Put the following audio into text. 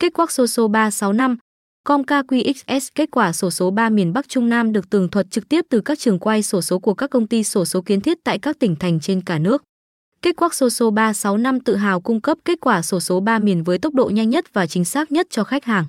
Kết quắc số số 365 Comca QXS kết quả sổ số 3 miền Bắc Trung Nam được tường thuật trực tiếp từ các trường quay sổ số của các công ty sổ số kiến thiết tại các tỉnh thành trên cả nước. Kết quắc sổ số 365 tự hào cung cấp kết quả sổ số 3 miền với tốc độ nhanh nhất và chính xác nhất cho khách hàng.